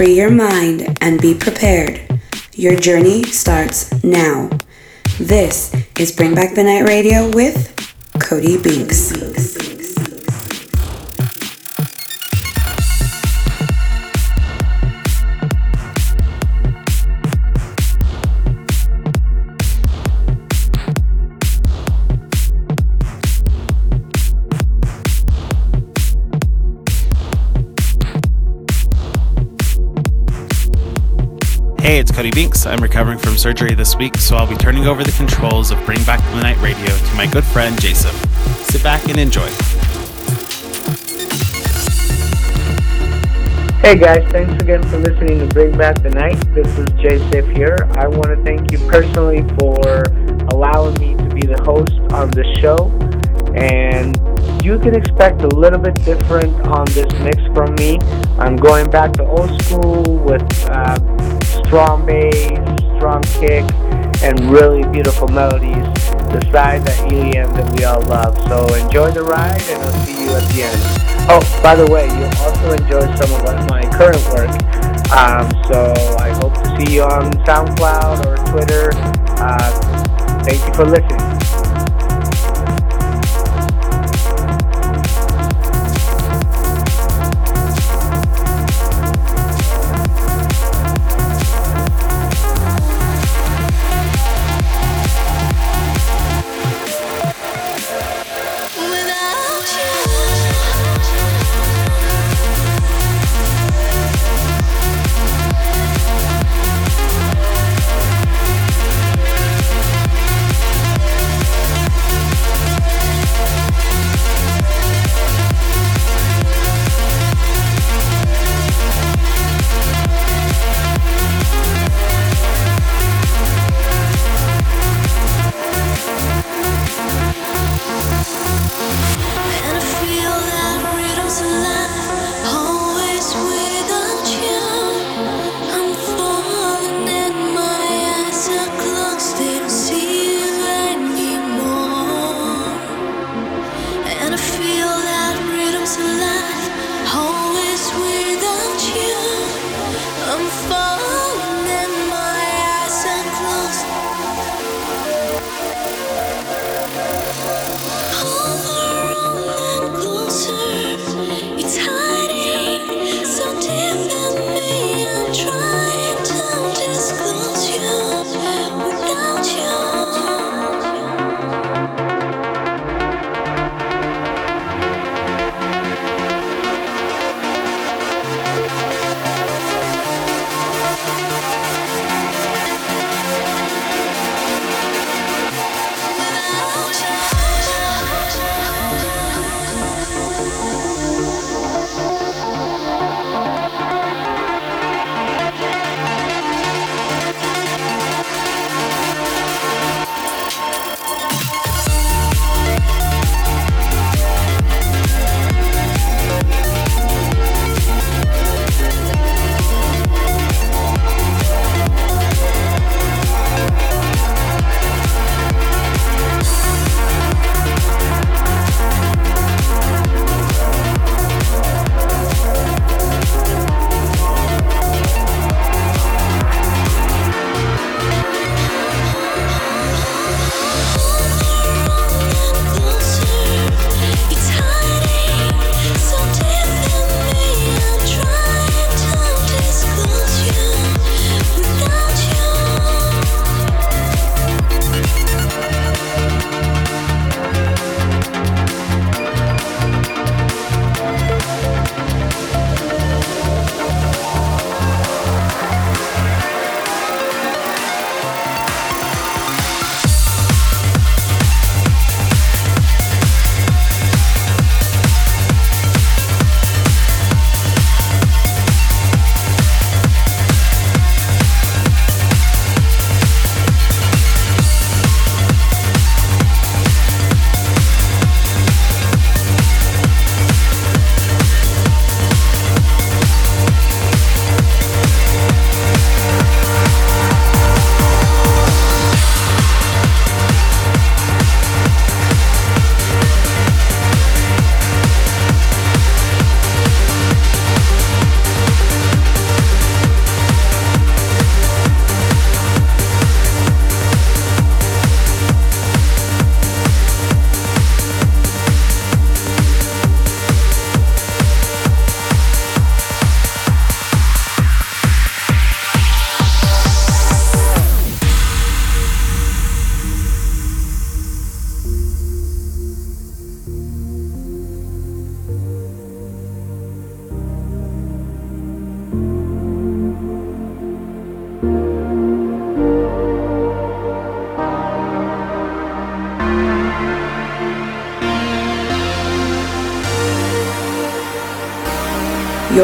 Free your mind and be prepared. Your journey starts now. This is Bring Back the Night Radio with Cody Binks. Cody Binks. I'm recovering from surgery this week, so I'll be turning over the controls of Bring Back the Night Radio to my good friend Jason. Sit back and enjoy. Hey guys, thanks again for listening to Bring Back the Night. This is Jay Sif here. I want to thank you personally for allowing me to be the host on the show. And you can expect a little bit different on this mix from me. I'm going back to old school with uh, strong bass, strong kick, and really beautiful melodies. The side that EDM that we all love. So enjoy the ride, and I'll see you at the end. Oh, by the way, you'll also enjoy some of my current work. Um, so I hope to see you on SoundCloud or Twitter. Uh, thank you for listening.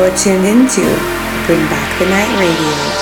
You're tuned into Bring Back the Night Radio.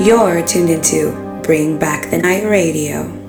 You're tuned into Bring Back the Night Radio.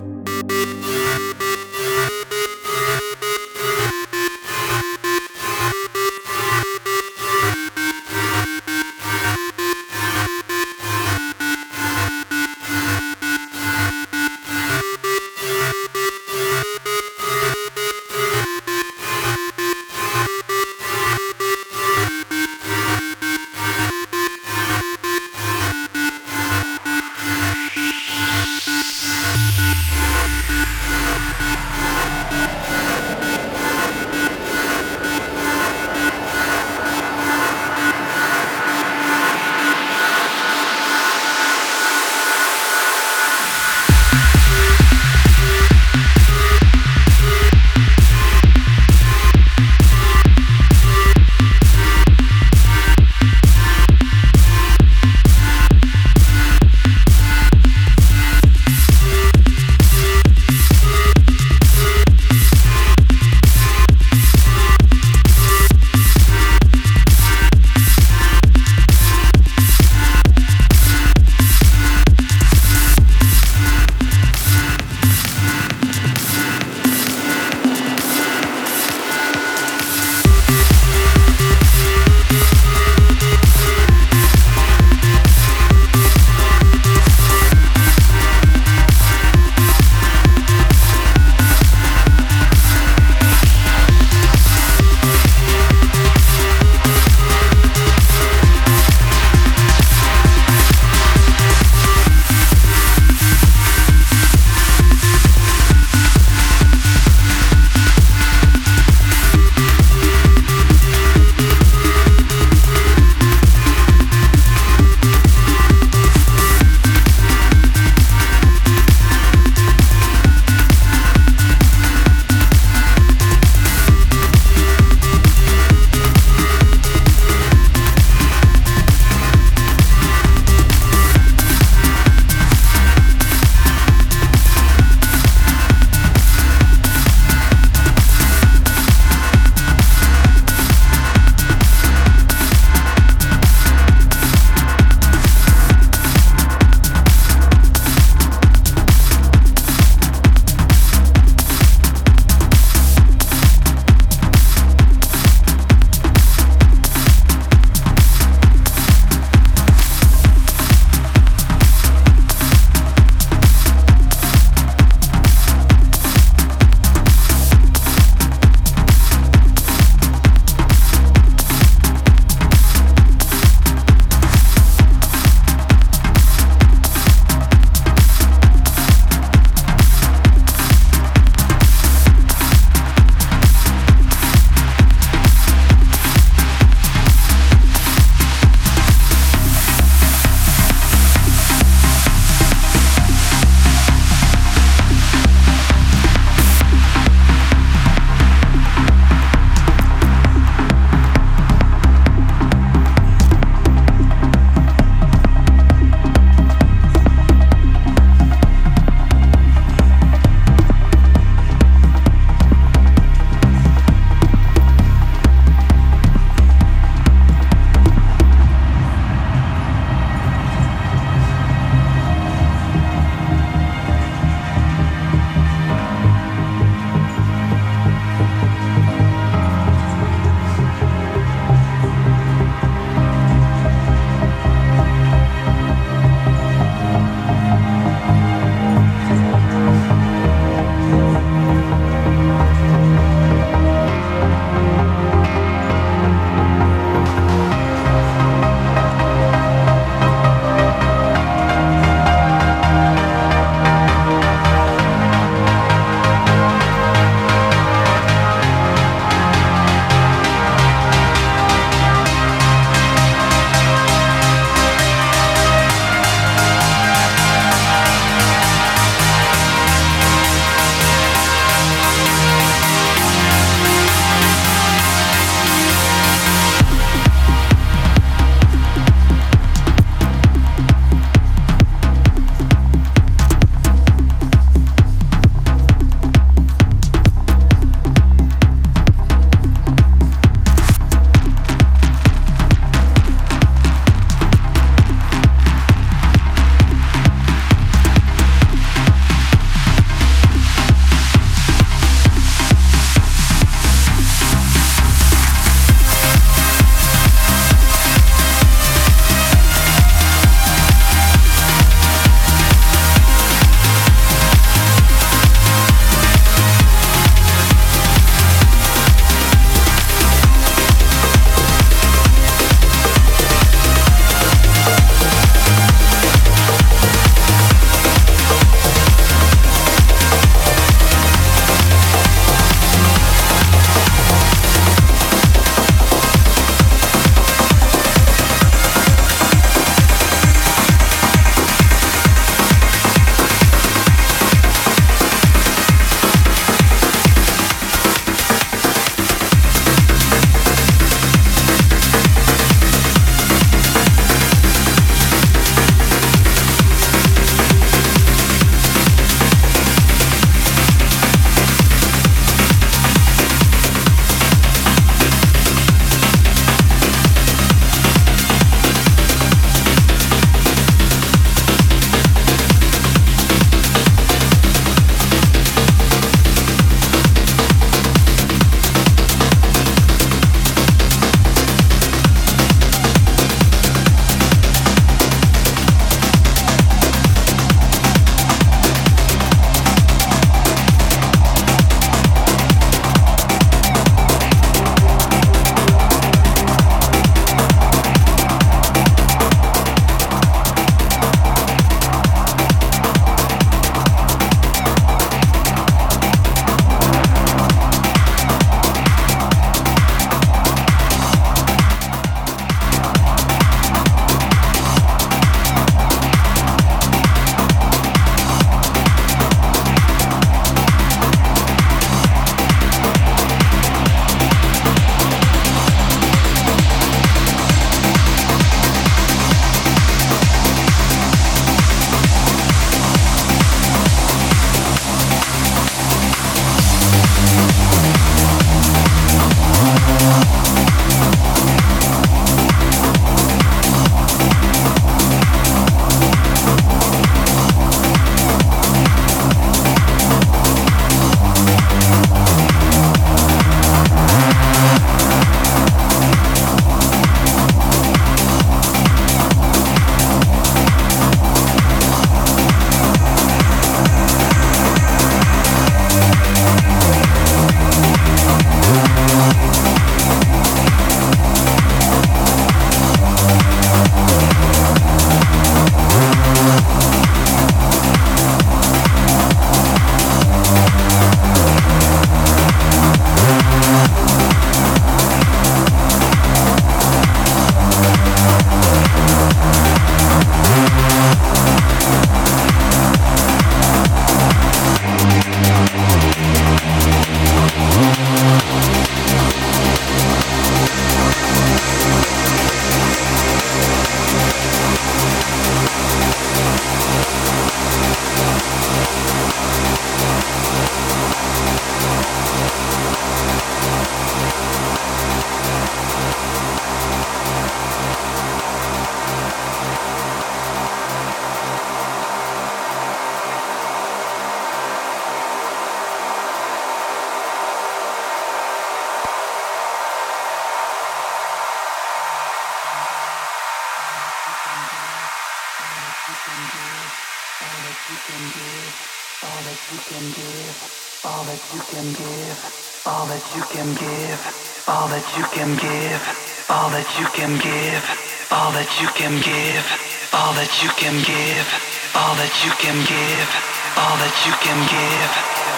you can give all that you can give,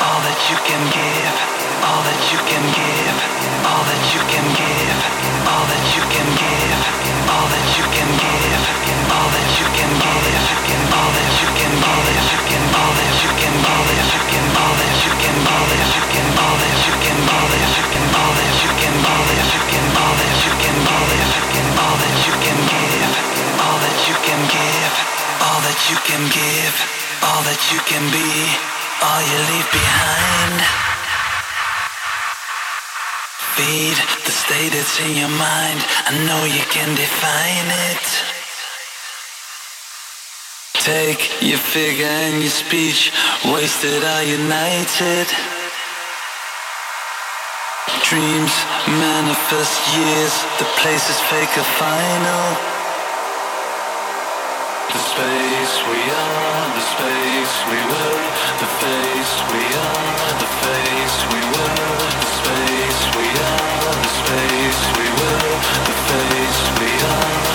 all that you can give, all that you can give, all that you can give, all that you can give, all that you can give, all that you can give, all that you can give, all that you can, give, all that you can, all that you can, all that you can, all that you can, all that you can, all that you can, all that you can, all that you can, all that you can, all that you can, all that you can give, all that you can give, all that you can give all that you can be, all you leave behind. Feed the state that's in your mind. I know you can define it. Take your figure and your speech, wasted are united. Dreams manifest years, the place is fake or final space we are, the space we were, the face we are, the face we were, the space we are, the space we were, the face we are.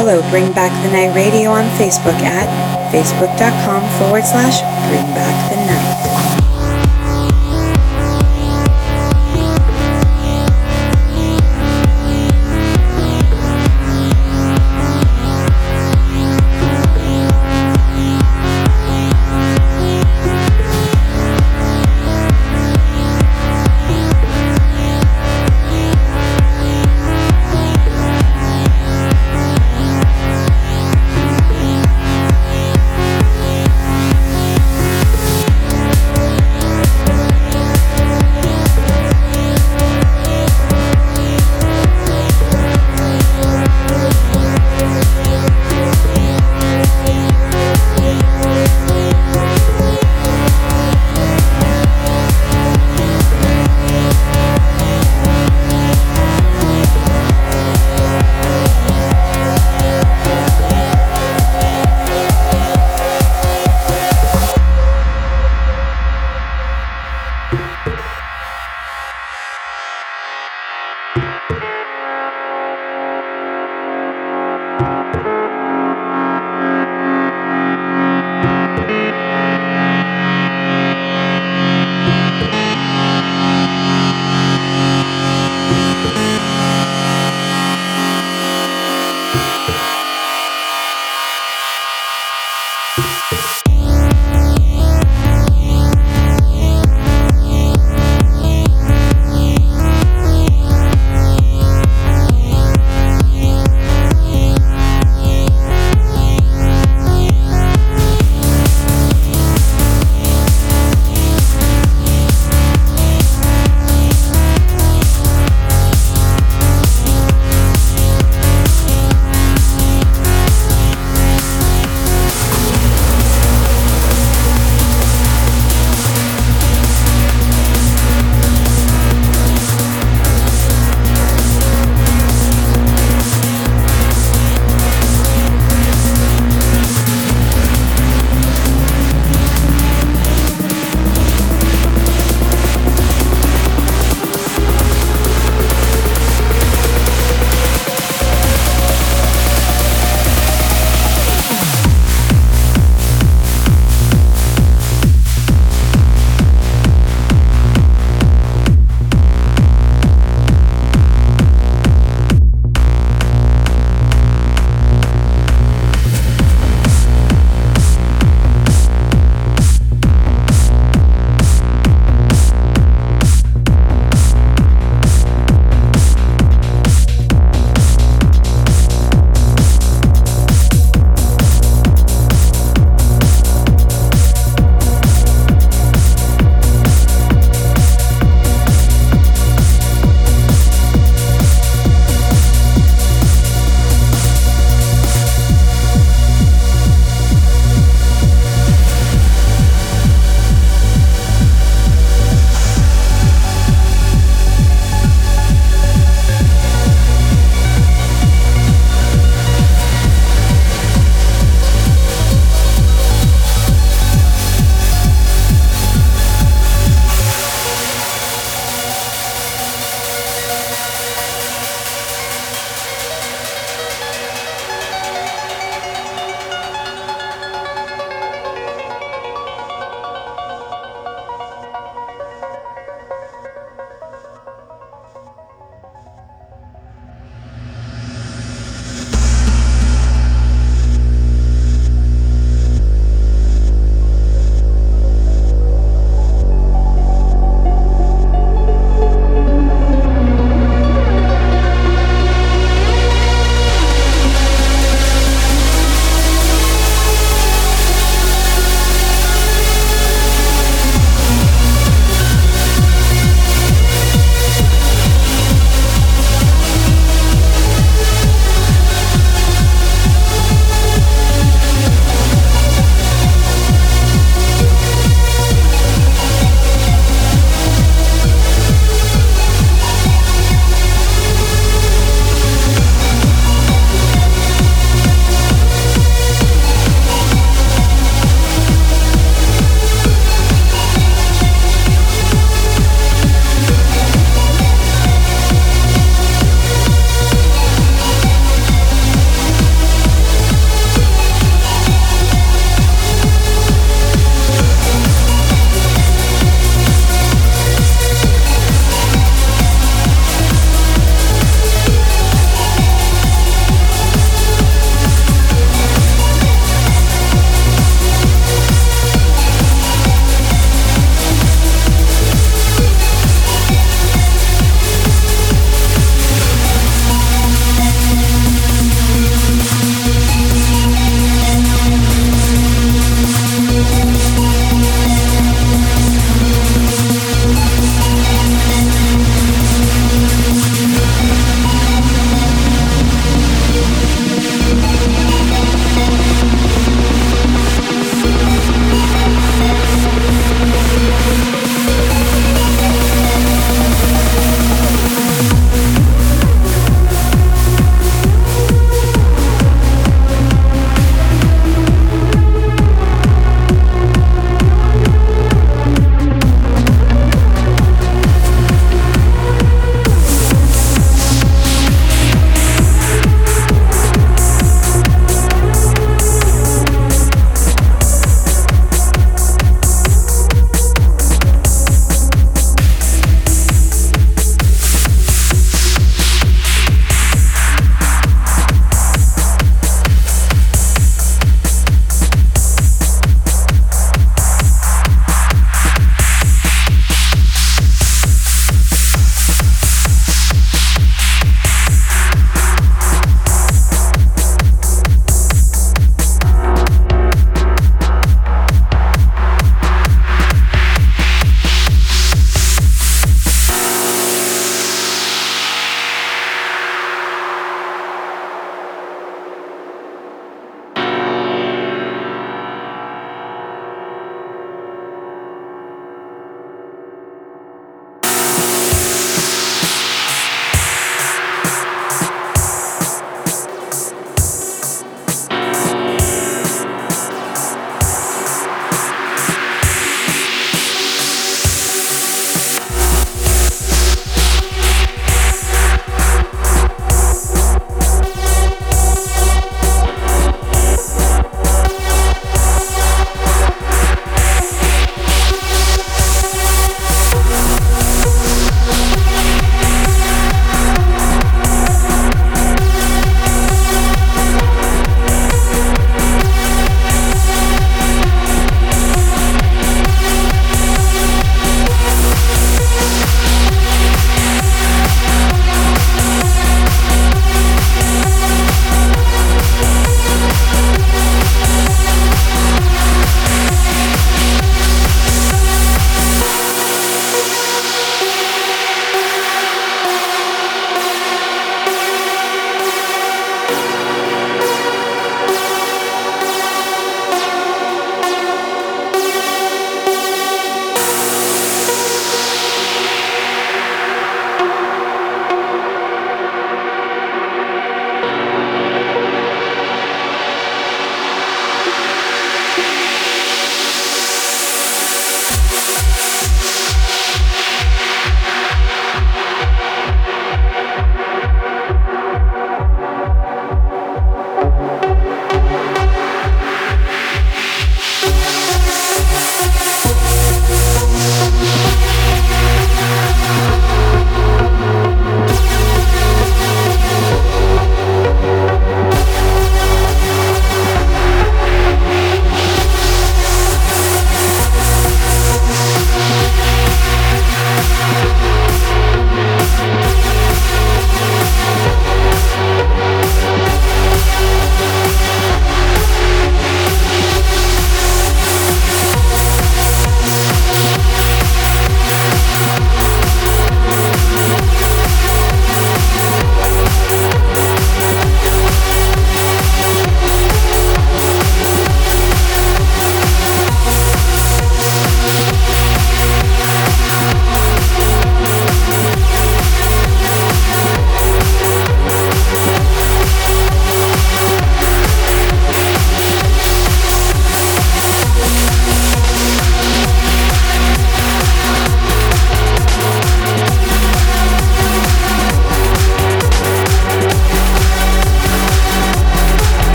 Follow Bring Back the Night Radio on Facebook at facebook.com forward slash bring back the night.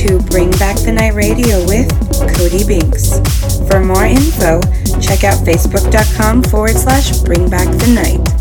To Bring Back the Night Radio with Cody Binks. For more info, check out facebook.com forward slash bring back the night.